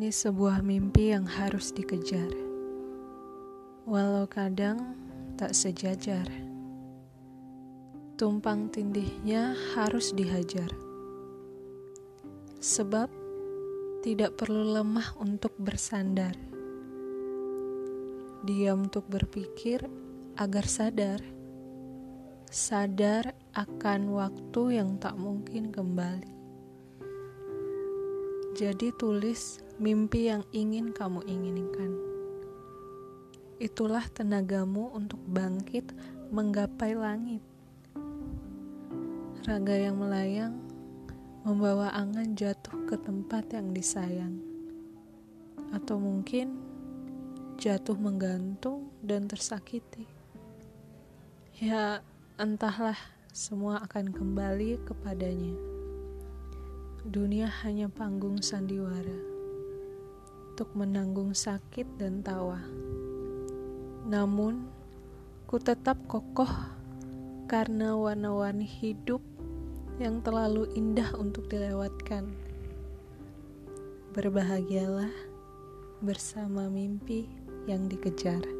Ini sebuah mimpi yang harus dikejar, walau kadang tak sejajar. Tumpang tindihnya harus dihajar, sebab tidak perlu lemah untuk bersandar. Diam untuk berpikir agar sadar, sadar akan waktu yang tak mungkin kembali. Jadi tulis mimpi yang ingin kamu inginkan. Itulah tenagamu untuk bangkit menggapai langit. Raga yang melayang membawa angan jatuh ke tempat yang disayang. Atau mungkin jatuh menggantung dan tersakiti. Ya, entahlah, semua akan kembali kepadanya. Dunia hanya panggung sandiwara untuk menanggung sakit dan tawa. Namun, ku tetap kokoh karena warna-warni hidup yang terlalu indah untuk dilewatkan. Berbahagialah bersama mimpi yang dikejar.